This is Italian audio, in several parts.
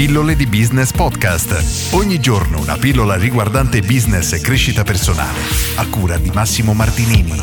Pillole di Business Podcast. Ogni giorno una pillola riguardante business e crescita personale. A cura di Massimo Martinini.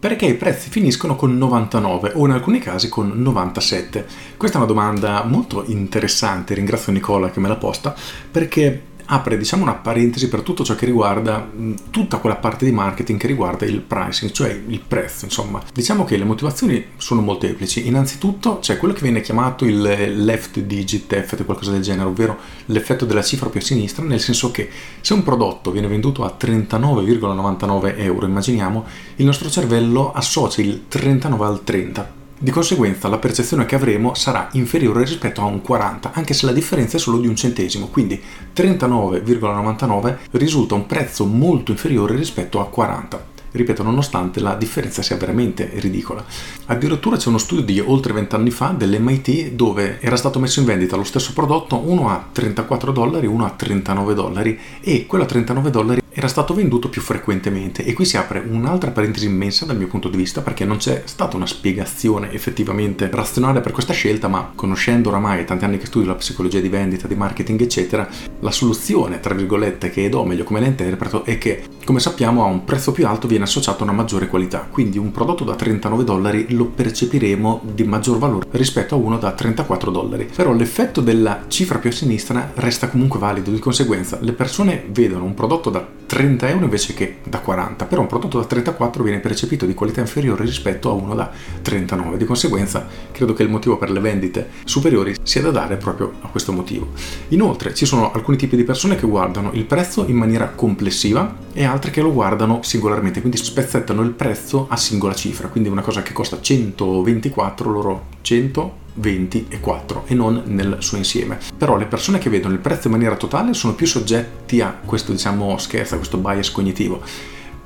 Perché i prezzi finiscono con 99 o in alcuni casi con 97? Questa è una domanda molto interessante, ringrazio Nicola che me l'ha posta, perché apre diciamo una parentesi per tutto ciò che riguarda tutta quella parte di marketing che riguarda il pricing, cioè il prezzo, insomma. Diciamo che le motivazioni sono molteplici. Innanzitutto c'è quello che viene chiamato il left digit effect, qualcosa del genere, ovvero l'effetto della cifra più a sinistra, nel senso che se un prodotto viene venduto a 39,99 euro, immaginiamo, il nostro cervello associa il 39 al 30 di conseguenza la percezione che avremo sarà inferiore rispetto a un 40, anche se la differenza è solo di un centesimo, quindi 39,99 risulta un prezzo molto inferiore rispetto a 40 ripeto, nonostante la differenza sia veramente ridicola. Addirittura c'è uno studio di oltre 20 anni fa dell'MIT dove era stato messo in vendita lo stesso prodotto, uno a 34 dollari, uno a 39 dollari e quello a 39 dollari era stato venduto più frequentemente e qui si apre un'altra parentesi immensa dal mio punto di vista perché non c'è stata una spiegazione effettivamente razionale per questa scelta ma conoscendo oramai tanti anni che studio la psicologia di vendita, di marketing eccetera la soluzione tra virgolette che do meglio come la interpreto è che come sappiamo a un prezzo più alto viene associato a una maggiore qualità. Quindi un prodotto da 39 dollari lo percepiremo di maggior valore rispetto a uno da 34 dollari. Però l'effetto della cifra più a sinistra resta comunque valido. Di conseguenza le persone vedono un prodotto da 30 euro invece che da 40, però un prodotto da 34 viene percepito di qualità inferiore rispetto a uno da 39, di conseguenza credo che il motivo per le vendite superiori sia da dare proprio a questo motivo. Inoltre ci sono alcuni tipi di persone che guardano il prezzo in maniera complessiva e altre che lo guardano singolarmente, quindi spezzettano il prezzo a singola cifra, quindi una cosa che costa 124 loro 100 20 e 4 e non nel suo insieme. Però le persone che vedono il prezzo in maniera totale sono più soggetti a questo diciamo scherzo, a questo bias cognitivo.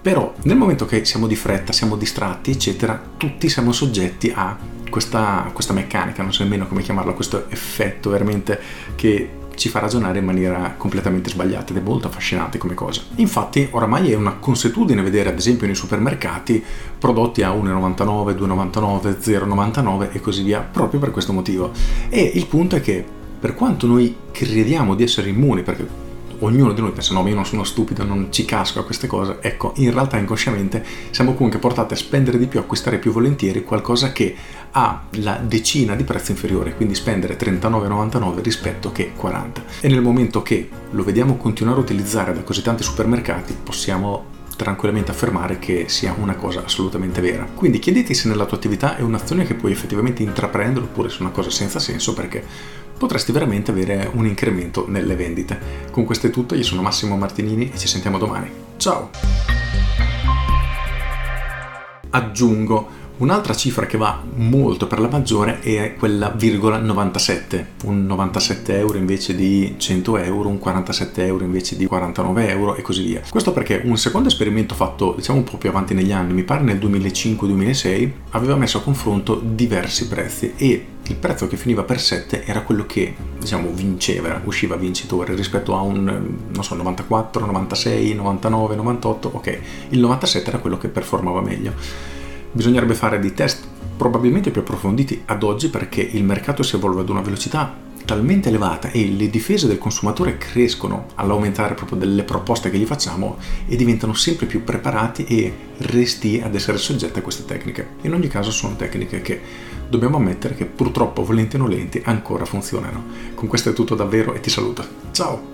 Però nel momento che siamo di fretta, siamo distratti, eccetera, tutti siamo soggetti a questa, questa meccanica, non so nemmeno come chiamarlo, questo effetto veramente che ci fa ragionare in maniera completamente sbagliata ed è molto affascinante come cosa. Infatti oramai è una consuetudine vedere ad esempio nei supermercati prodotti a 1,99, 2,99, 0,99 e così via proprio per questo motivo. E il punto è che per quanto noi crediamo di essere immuni, perché ognuno di noi pensa no io non sono stupido, non ci casco a queste cose, ecco, in realtà inconsciamente siamo comunque portati a spendere di più, acquistare più volentieri qualcosa che ha la decina di prezzo inferiore, quindi spendere 39,99 rispetto che 40. E nel momento che lo vediamo continuare a utilizzare da così tanti supermercati, possiamo tranquillamente affermare che sia una cosa assolutamente vera. Quindi chiediti se nella tua attività è un'azione che puoi effettivamente intraprendere oppure se è una cosa senza senso perché potresti veramente avere un incremento nelle vendite. Con questo è tutto, io sono Massimo Martinini e ci sentiamo domani. Ciao! Aggiungo Un'altra cifra che va molto per la maggiore è quella virgola 97, un 97 euro invece di 100 euro, un 47 euro invece di 49 euro e così via. Questo perché un secondo esperimento fatto diciamo un po' più avanti negli anni, mi pare nel 2005-2006, aveva messo a confronto diversi prezzi e il prezzo che finiva per 7 era quello che diciamo vinceva, usciva vincitore rispetto a un so 94, 96, 99, 98, ok, il 97 era quello che performava meglio bisognerebbe fare dei test probabilmente più approfonditi ad oggi perché il mercato si evolve ad una velocità talmente elevata e le difese del consumatore crescono all'aumentare proprio delle proposte che gli facciamo e diventano sempre più preparati e resti ad essere soggetti a queste tecniche. In ogni caso sono tecniche che dobbiamo ammettere che purtroppo volenti o nolenti ancora funzionano. Con questo è tutto davvero e ti saluto. Ciao!